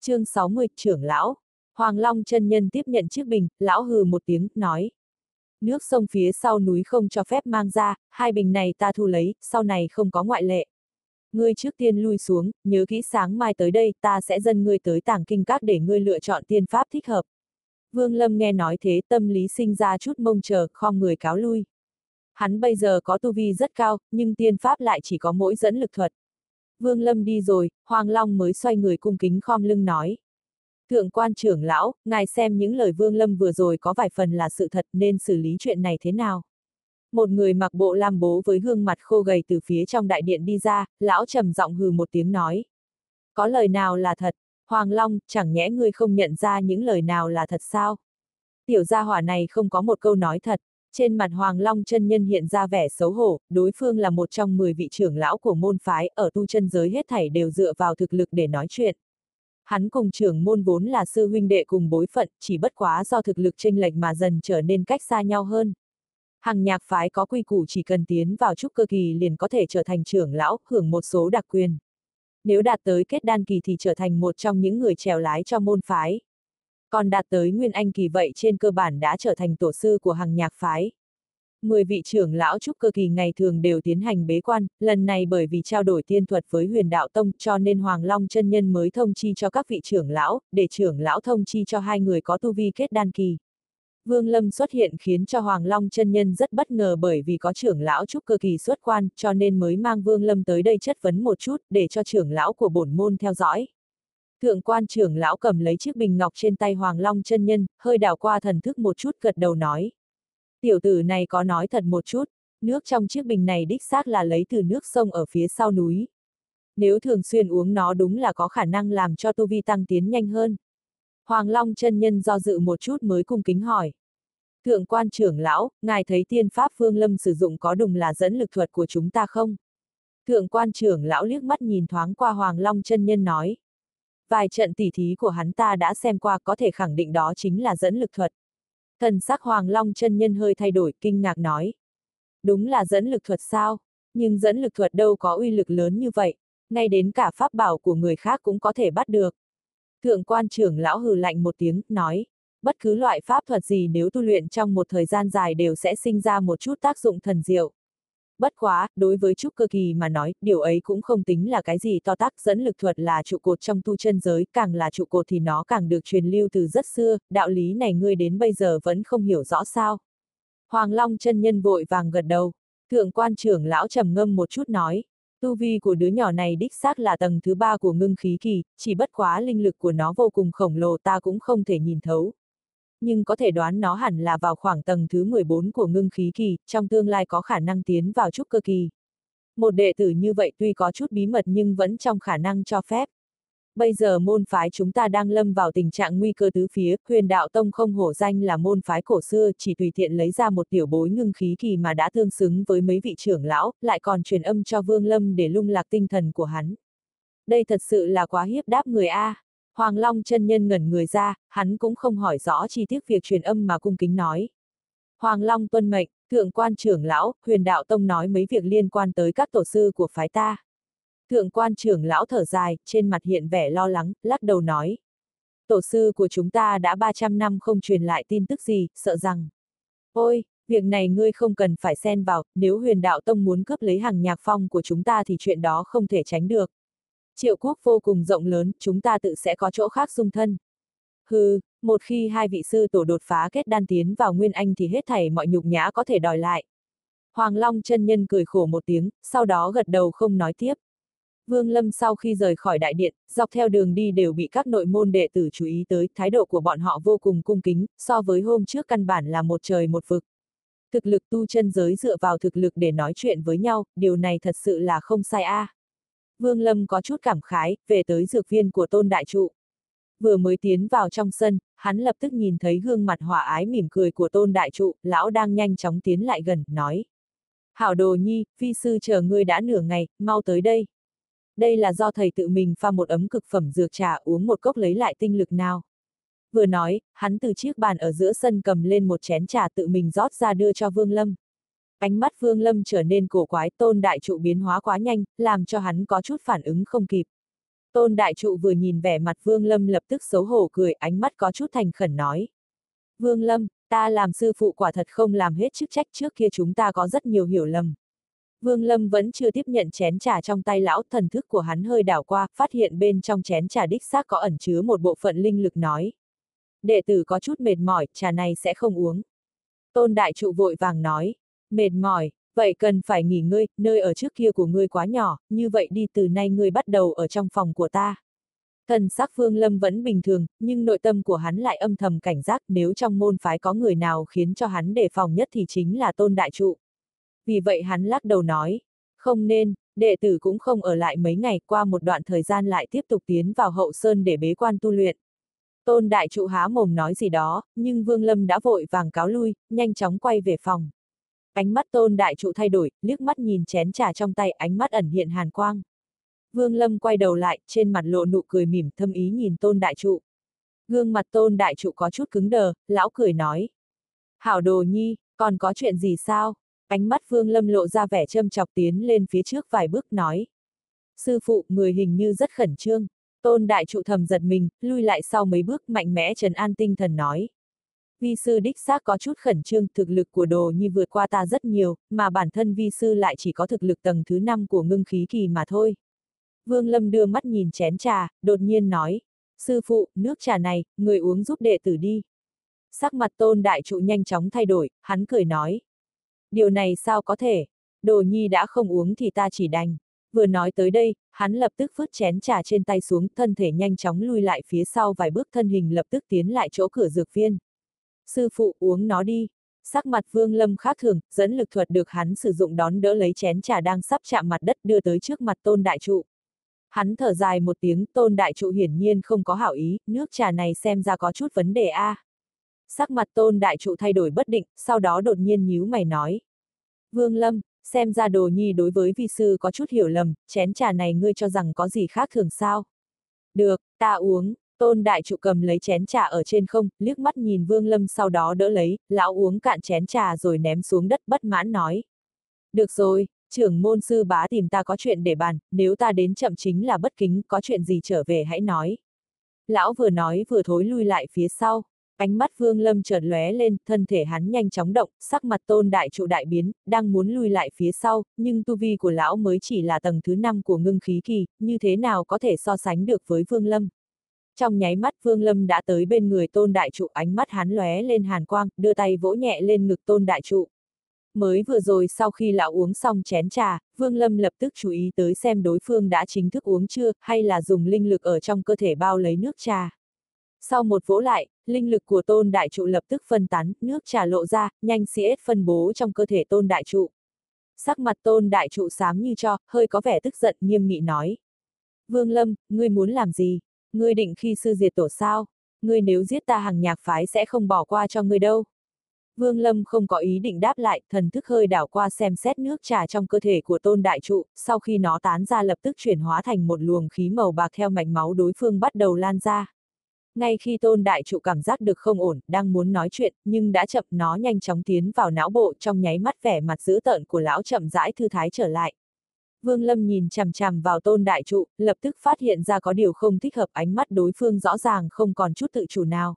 chương 60, trưởng lão. Hoàng Long chân nhân tiếp nhận chiếc bình, lão hừ một tiếng, nói. Nước sông phía sau núi không cho phép mang ra, hai bình này ta thu lấy, sau này không có ngoại lệ. Ngươi trước tiên lui xuống, nhớ kỹ sáng mai tới đây, ta sẽ dân ngươi tới tàng kinh các để ngươi lựa chọn tiên pháp thích hợp. Vương Lâm nghe nói thế tâm lý sinh ra chút mông chờ, khom người cáo lui. Hắn bây giờ có tu vi rất cao, nhưng tiên pháp lại chỉ có mỗi dẫn lực thuật. Vương Lâm đi rồi, Hoàng Long mới xoay người cung kính khom lưng nói. Thượng quan trưởng lão, ngài xem những lời Vương Lâm vừa rồi có vài phần là sự thật nên xử lý chuyện này thế nào. Một người mặc bộ lam bố với gương mặt khô gầy từ phía trong đại điện đi ra, lão trầm giọng hừ một tiếng nói. Có lời nào là thật, Hoàng Long, chẳng nhẽ ngươi không nhận ra những lời nào là thật sao? Tiểu gia hỏa này không có một câu nói thật, trên mặt Hoàng Long chân nhân hiện ra vẻ xấu hổ, đối phương là một trong 10 vị trưởng lão của môn phái, ở tu chân giới hết thảy đều dựa vào thực lực để nói chuyện. Hắn cùng trưởng môn vốn là sư huynh đệ cùng bối phận, chỉ bất quá do thực lực chênh lệch mà dần trở nên cách xa nhau hơn. Hằng nhạc phái có quy củ chỉ cần tiến vào trúc cơ kỳ liền có thể trở thành trưởng lão, hưởng một số đặc quyền. Nếu đạt tới kết đan kỳ thì trở thành một trong những người trèo lái cho môn phái. Còn đạt tới nguyên anh kỳ vậy trên cơ bản đã trở thành tổ sư của hằng nhạc phái. Mười vị trưởng lão trúc cơ kỳ ngày thường đều tiến hành bế quan, lần này bởi vì trao đổi tiên thuật với huyền đạo tông cho nên Hoàng Long chân nhân mới thông chi cho các vị trưởng lão, để trưởng lão thông chi cho hai người có tu vi kết đan kỳ. Vương Lâm xuất hiện khiến cho Hoàng Long chân nhân rất bất ngờ bởi vì có trưởng lão trúc cơ kỳ xuất quan, cho nên mới mang Vương Lâm tới đây chất vấn một chút, để cho trưởng lão của bổn môn theo dõi. Thượng quan trưởng lão cầm lấy chiếc bình ngọc trên tay Hoàng Long chân nhân, hơi đảo qua thần thức một chút gật đầu nói. Tiểu tử này có nói thật một chút, nước trong chiếc bình này đích xác là lấy từ nước sông ở phía sau núi. Nếu thường xuyên uống nó đúng là có khả năng làm cho tu vi tăng tiến nhanh hơn. Hoàng Long chân nhân do dự một chút mới cung kính hỏi. Thượng quan trưởng lão, ngài thấy tiên pháp phương lâm sử dụng có đùng là dẫn lực thuật của chúng ta không? Thượng quan trưởng lão liếc mắt nhìn thoáng qua Hoàng Long chân nhân nói. Vài trận tỉ thí của hắn ta đã xem qua có thể khẳng định đó chính là dẫn lực thuật. Thần sắc Hoàng Long chân nhân hơi thay đổi, kinh ngạc nói. Đúng là dẫn lực thuật sao? Nhưng dẫn lực thuật đâu có uy lực lớn như vậy, ngay đến cả pháp bảo của người khác cũng có thể bắt được. Thượng quan trưởng lão hừ lạnh một tiếng, nói, bất cứ loại pháp thuật gì nếu tu luyện trong một thời gian dài đều sẽ sinh ra một chút tác dụng thần diệu. Bất quá, đối với trúc cơ kỳ mà nói, điều ấy cũng không tính là cái gì to tác dẫn lực thuật là trụ cột trong tu chân giới, càng là trụ cột thì nó càng được truyền lưu từ rất xưa, đạo lý này ngươi đến bây giờ vẫn không hiểu rõ sao. Hoàng Long chân nhân vội vàng gật đầu, thượng quan trưởng lão trầm ngâm một chút nói, tu vi của đứa nhỏ này đích xác là tầng thứ ba của ngưng khí kỳ, chỉ bất quá linh lực của nó vô cùng khổng lồ ta cũng không thể nhìn thấu nhưng có thể đoán nó hẳn là vào khoảng tầng thứ 14 của ngưng khí kỳ, trong tương lai có khả năng tiến vào trúc cơ kỳ. Một đệ tử như vậy tuy có chút bí mật nhưng vẫn trong khả năng cho phép. Bây giờ môn phái chúng ta đang lâm vào tình trạng nguy cơ tứ phía, huyền đạo tông không hổ danh là môn phái cổ xưa, chỉ tùy tiện lấy ra một tiểu bối ngưng khí kỳ mà đã tương xứng với mấy vị trưởng lão, lại còn truyền âm cho Vương Lâm để lung lạc tinh thần của hắn. Đây thật sự là quá hiếp đáp người A. Hoàng Long chân nhân ngẩn người ra, hắn cũng không hỏi rõ chi tiết việc truyền âm mà cung kính nói. Hoàng Long tuân mệnh, thượng quan trưởng lão, huyền đạo tông nói mấy việc liên quan tới các tổ sư của phái ta. Thượng quan trưởng lão thở dài, trên mặt hiện vẻ lo lắng, lắc đầu nói. Tổ sư của chúng ta đã 300 năm không truyền lại tin tức gì, sợ rằng. Ôi, việc này ngươi không cần phải xen vào, nếu huyền đạo tông muốn cướp lấy hàng nhạc phong của chúng ta thì chuyện đó không thể tránh được. Triệu quốc vô cùng rộng lớn, chúng ta tự sẽ có chỗ khác dung thân. Hừ, một khi hai vị sư tổ đột phá kết đan tiến vào Nguyên Anh thì hết thảy mọi nhục nhã có thể đòi lại. Hoàng Long chân nhân cười khổ một tiếng, sau đó gật đầu không nói tiếp. Vương Lâm sau khi rời khỏi đại điện, dọc theo đường đi đều bị các nội môn đệ tử chú ý tới, thái độ của bọn họ vô cùng cung kính, so với hôm trước căn bản là một trời một vực. Thực lực tu chân giới dựa vào thực lực để nói chuyện với nhau, điều này thật sự là không sai a. À. Vương Lâm có chút cảm khái, về tới dược viên của tôn đại trụ. Vừa mới tiến vào trong sân, hắn lập tức nhìn thấy gương mặt hòa ái mỉm cười của tôn đại trụ, lão đang nhanh chóng tiến lại gần, nói. Hảo đồ nhi, phi sư chờ ngươi đã nửa ngày, mau tới đây. Đây là do thầy tự mình pha một ấm cực phẩm dược trà uống một cốc lấy lại tinh lực nào. Vừa nói, hắn từ chiếc bàn ở giữa sân cầm lên một chén trà tự mình rót ra đưa cho Vương Lâm. Ánh mắt Vương Lâm trở nên cổ quái tôn đại trụ biến hóa quá nhanh, làm cho hắn có chút phản ứng không kịp. Tôn đại trụ vừa nhìn vẻ mặt Vương Lâm lập tức xấu hổ cười, ánh mắt có chút thành khẩn nói. Vương Lâm, ta làm sư phụ quả thật không làm hết chức trách trước kia chúng ta có rất nhiều hiểu lầm. Vương Lâm vẫn chưa tiếp nhận chén trà trong tay lão, thần thức của hắn hơi đảo qua, phát hiện bên trong chén trà đích xác có ẩn chứa một bộ phận linh lực nói. Đệ tử có chút mệt mỏi, trà này sẽ không uống. Tôn đại trụ vội vàng nói, mệt mỏi, vậy cần phải nghỉ ngơi, nơi ở trước kia của ngươi quá nhỏ, như vậy đi từ nay ngươi bắt đầu ở trong phòng của ta. Thần sắc Vương Lâm vẫn bình thường, nhưng nội tâm của hắn lại âm thầm cảnh giác nếu trong môn phái có người nào khiến cho hắn đề phòng nhất thì chính là tôn đại trụ. Vì vậy hắn lắc đầu nói, không nên, đệ tử cũng không ở lại mấy ngày qua một đoạn thời gian lại tiếp tục tiến vào hậu sơn để bế quan tu luyện. Tôn đại trụ há mồm nói gì đó, nhưng Vương Lâm đã vội vàng cáo lui, nhanh chóng quay về phòng. Ánh mắt tôn đại trụ thay đổi, liếc mắt nhìn chén trà trong tay, ánh mắt ẩn hiện hàn quang. Vương Lâm quay đầu lại, trên mặt lộ nụ cười mỉm thâm ý nhìn tôn đại trụ. Gương mặt tôn đại trụ có chút cứng đờ, lão cười nói. Hảo đồ nhi, còn có chuyện gì sao? Ánh mắt Vương Lâm lộ ra vẻ châm chọc tiến lên phía trước vài bước nói. Sư phụ, người hình như rất khẩn trương. Tôn đại trụ thầm giật mình, lui lại sau mấy bước mạnh mẽ trần an tinh thần nói. Vi sư đích xác có chút khẩn trương, thực lực của đồ nhi vượt qua ta rất nhiều, mà bản thân vi sư lại chỉ có thực lực tầng thứ 5 của ngưng khí kỳ mà thôi. Vương Lâm đưa mắt nhìn chén trà, đột nhiên nói, sư phụ, nước trà này, người uống giúp đệ tử đi. Sắc mặt tôn đại trụ nhanh chóng thay đổi, hắn cười nói. Điều này sao có thể, đồ nhi đã không uống thì ta chỉ đành. Vừa nói tới đây, hắn lập tức vứt chén trà trên tay xuống, thân thể nhanh chóng lui lại phía sau vài bước thân hình lập tức tiến lại chỗ cửa dược viên. Sư phụ uống nó đi. Sắc mặt Vương Lâm khác thường, dẫn lực thuật được hắn sử dụng đón đỡ lấy chén trà đang sắp chạm mặt đất đưa tới trước mặt tôn đại trụ. Hắn thở dài một tiếng, tôn đại trụ hiển nhiên không có hảo ý, nước trà này xem ra có chút vấn đề a. À. Sắc mặt tôn đại trụ thay đổi bất định, sau đó đột nhiên nhíu mày nói. Vương Lâm, xem ra đồ nhi đối với vi sư có chút hiểu lầm, chén trà này ngươi cho rằng có gì khác thường sao? Được, ta uống, tôn đại trụ cầm lấy chén trà ở trên không, liếc mắt nhìn Vương Lâm sau đó đỡ lấy, lão uống cạn chén trà rồi ném xuống đất bất mãn nói. Được rồi, trưởng môn sư bá tìm ta có chuyện để bàn, nếu ta đến chậm chính là bất kính, có chuyện gì trở về hãy nói. Lão vừa nói vừa thối lui lại phía sau. Ánh mắt Vương Lâm chợt lóe lên, thân thể hắn nhanh chóng động, sắc mặt tôn đại trụ đại biến, đang muốn lui lại phía sau, nhưng tu vi của lão mới chỉ là tầng thứ 5 của ngưng khí kỳ, như thế nào có thể so sánh được với Vương Lâm. Trong nháy mắt Vương Lâm đã tới bên người tôn đại trụ ánh mắt hắn lóe lên hàn quang, đưa tay vỗ nhẹ lên ngực tôn đại trụ. Mới vừa rồi sau khi lão uống xong chén trà, Vương Lâm lập tức chú ý tới xem đối phương đã chính thức uống chưa, hay là dùng linh lực ở trong cơ thể bao lấy nước trà. Sau một vỗ lại, linh lực của tôn đại trụ lập tức phân tán, nước trà lộ ra, nhanh xiết phân bố trong cơ thể tôn đại trụ. Sắc mặt tôn đại trụ xám như cho, hơi có vẻ tức giận nghiêm nghị nói. Vương Lâm, ngươi muốn làm gì? Ngươi định khi sư diệt tổ sao? Ngươi nếu giết ta hàng nhạc phái sẽ không bỏ qua cho ngươi đâu. Vương Lâm không có ý định đáp lại, thần thức hơi đảo qua xem xét nước trà trong cơ thể của tôn đại trụ, sau khi nó tán ra lập tức chuyển hóa thành một luồng khí màu bạc theo mạch máu đối phương bắt đầu lan ra. Ngay khi tôn đại trụ cảm giác được không ổn, đang muốn nói chuyện, nhưng đã chậm nó nhanh chóng tiến vào não bộ trong nháy mắt vẻ mặt dữ tợn của lão chậm rãi thư thái trở lại. Vương Lâm nhìn chằm chằm vào tôn đại trụ, lập tức phát hiện ra có điều không thích hợp ánh mắt đối phương rõ ràng không còn chút tự chủ nào.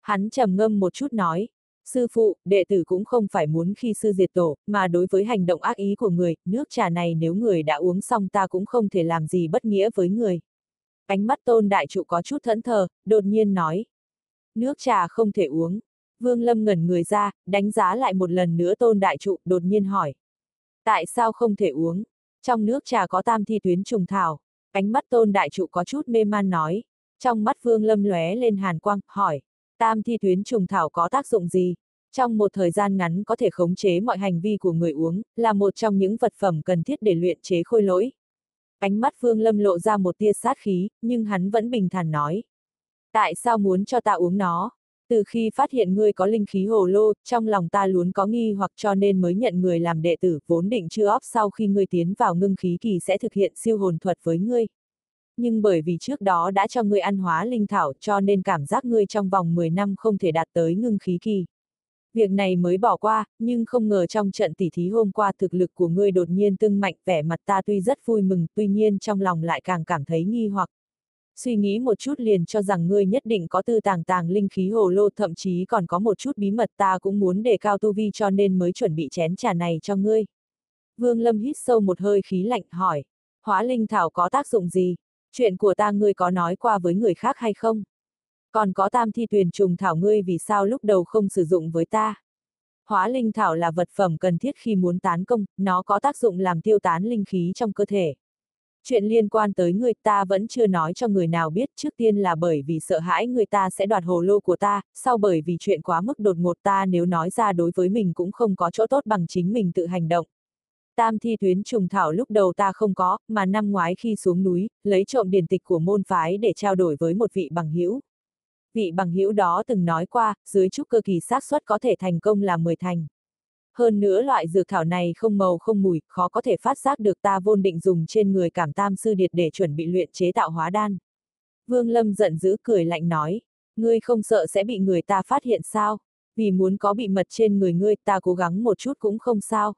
Hắn trầm ngâm một chút nói, sư phụ, đệ tử cũng không phải muốn khi sư diệt tổ, mà đối với hành động ác ý của người, nước trà này nếu người đã uống xong ta cũng không thể làm gì bất nghĩa với người. Ánh mắt tôn đại trụ có chút thẫn thờ, đột nhiên nói. Nước trà không thể uống. Vương Lâm ngẩn người ra, đánh giá lại một lần nữa tôn đại trụ, đột nhiên hỏi. Tại sao không thể uống? Trong nước trà có tam thi tuyến trùng thảo. Ánh mắt tôn đại trụ có chút mê man nói. Trong mắt Vương Lâm lóe lên hàn quang, hỏi. Tam thi tuyến trùng thảo có tác dụng gì? Trong một thời gian ngắn có thể khống chế mọi hành vi của người uống, là một trong những vật phẩm cần thiết để luyện chế khôi lỗi. Ánh mắt Vương Lâm lộ ra một tia sát khí, nhưng hắn vẫn bình thản nói. Tại sao muốn cho ta uống nó? Từ khi phát hiện ngươi có linh khí hồ lô, trong lòng ta luôn có nghi hoặc cho nên mới nhận người làm đệ tử, vốn định chưa óp sau khi ngươi tiến vào ngưng khí kỳ sẽ thực hiện siêu hồn thuật với ngươi. Nhưng bởi vì trước đó đã cho ngươi ăn hóa linh thảo cho nên cảm giác ngươi trong vòng 10 năm không thể đạt tới ngưng khí kỳ. Việc này mới bỏ qua, nhưng không ngờ trong trận tỉ thí hôm qua thực lực của ngươi đột nhiên tương mạnh vẻ mặt ta tuy rất vui mừng, tuy nhiên trong lòng lại càng cảm thấy nghi hoặc. Suy nghĩ một chút liền cho rằng ngươi nhất định có tư tàng tàng linh khí hồ lô thậm chí còn có một chút bí mật ta cũng muốn đề cao tu vi cho nên mới chuẩn bị chén trà này cho ngươi. Vương Lâm hít sâu một hơi khí lạnh hỏi, hóa linh thảo có tác dụng gì? Chuyện của ta ngươi có nói qua với người khác hay không? Còn có tam thi tuyền trùng thảo ngươi vì sao lúc đầu không sử dụng với ta? Hóa linh thảo là vật phẩm cần thiết khi muốn tán công, nó có tác dụng làm tiêu tán linh khí trong cơ thể. Chuyện liên quan tới người ta vẫn chưa nói cho người nào biết trước tiên là bởi vì sợ hãi người ta sẽ đoạt hồ lô của ta, sau bởi vì chuyện quá mức đột ngột ta nếu nói ra đối với mình cũng không có chỗ tốt bằng chính mình tự hành động. Tam thi tuyến trùng thảo lúc đầu ta không có, mà năm ngoái khi xuống núi, lấy trộm điển tịch của môn phái để trao đổi với một vị bằng hữu. Vị bằng hữu đó từng nói qua, dưới chút cơ kỳ xác suất có thể thành công là 10 thành. Hơn nữa loại dược thảo này không màu không mùi, khó có thể phát giác được ta vốn định dùng trên người cảm tam sư điệt để chuẩn bị luyện chế tạo hóa đan. Vương Lâm giận dữ cười lạnh nói, ngươi không sợ sẽ bị người ta phát hiện sao? Vì muốn có bị mật trên người ngươi ta cố gắng một chút cũng không sao.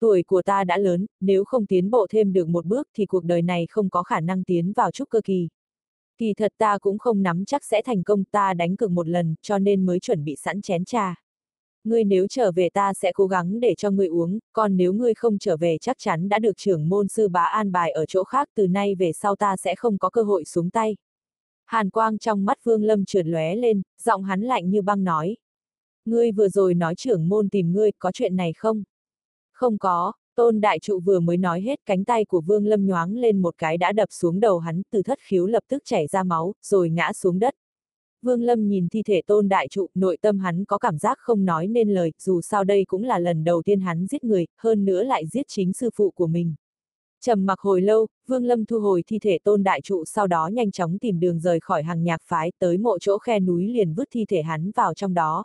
Tuổi của ta đã lớn, nếu không tiến bộ thêm được một bước thì cuộc đời này không có khả năng tiến vào trúc cơ kỳ. Kỳ thật ta cũng không nắm chắc sẽ thành công ta đánh cược một lần, cho nên mới chuẩn bị sẵn chén trà. Ngươi nếu trở về ta sẽ cố gắng để cho ngươi uống, còn nếu ngươi không trở về chắc chắn đã được trưởng môn sư bá an bài ở chỗ khác từ nay về sau ta sẽ không có cơ hội xuống tay. Hàn quang trong mắt Vương Lâm trượt lóe lên, giọng hắn lạnh như băng nói. Ngươi vừa rồi nói trưởng môn tìm ngươi, có chuyện này không? Không có, tôn đại trụ vừa mới nói hết cánh tay của Vương Lâm nhoáng lên một cái đã đập xuống đầu hắn, từ thất khiếu lập tức chảy ra máu, rồi ngã xuống đất. Vương Lâm nhìn thi thể tôn đại trụ, nội tâm hắn có cảm giác không nói nên lời, dù sao đây cũng là lần đầu tiên hắn giết người, hơn nữa lại giết chính sư phụ của mình. Trầm mặc hồi lâu, Vương Lâm thu hồi thi thể tôn đại trụ sau đó nhanh chóng tìm đường rời khỏi hàng nhạc phái tới mộ chỗ khe núi liền vứt thi thể hắn vào trong đó.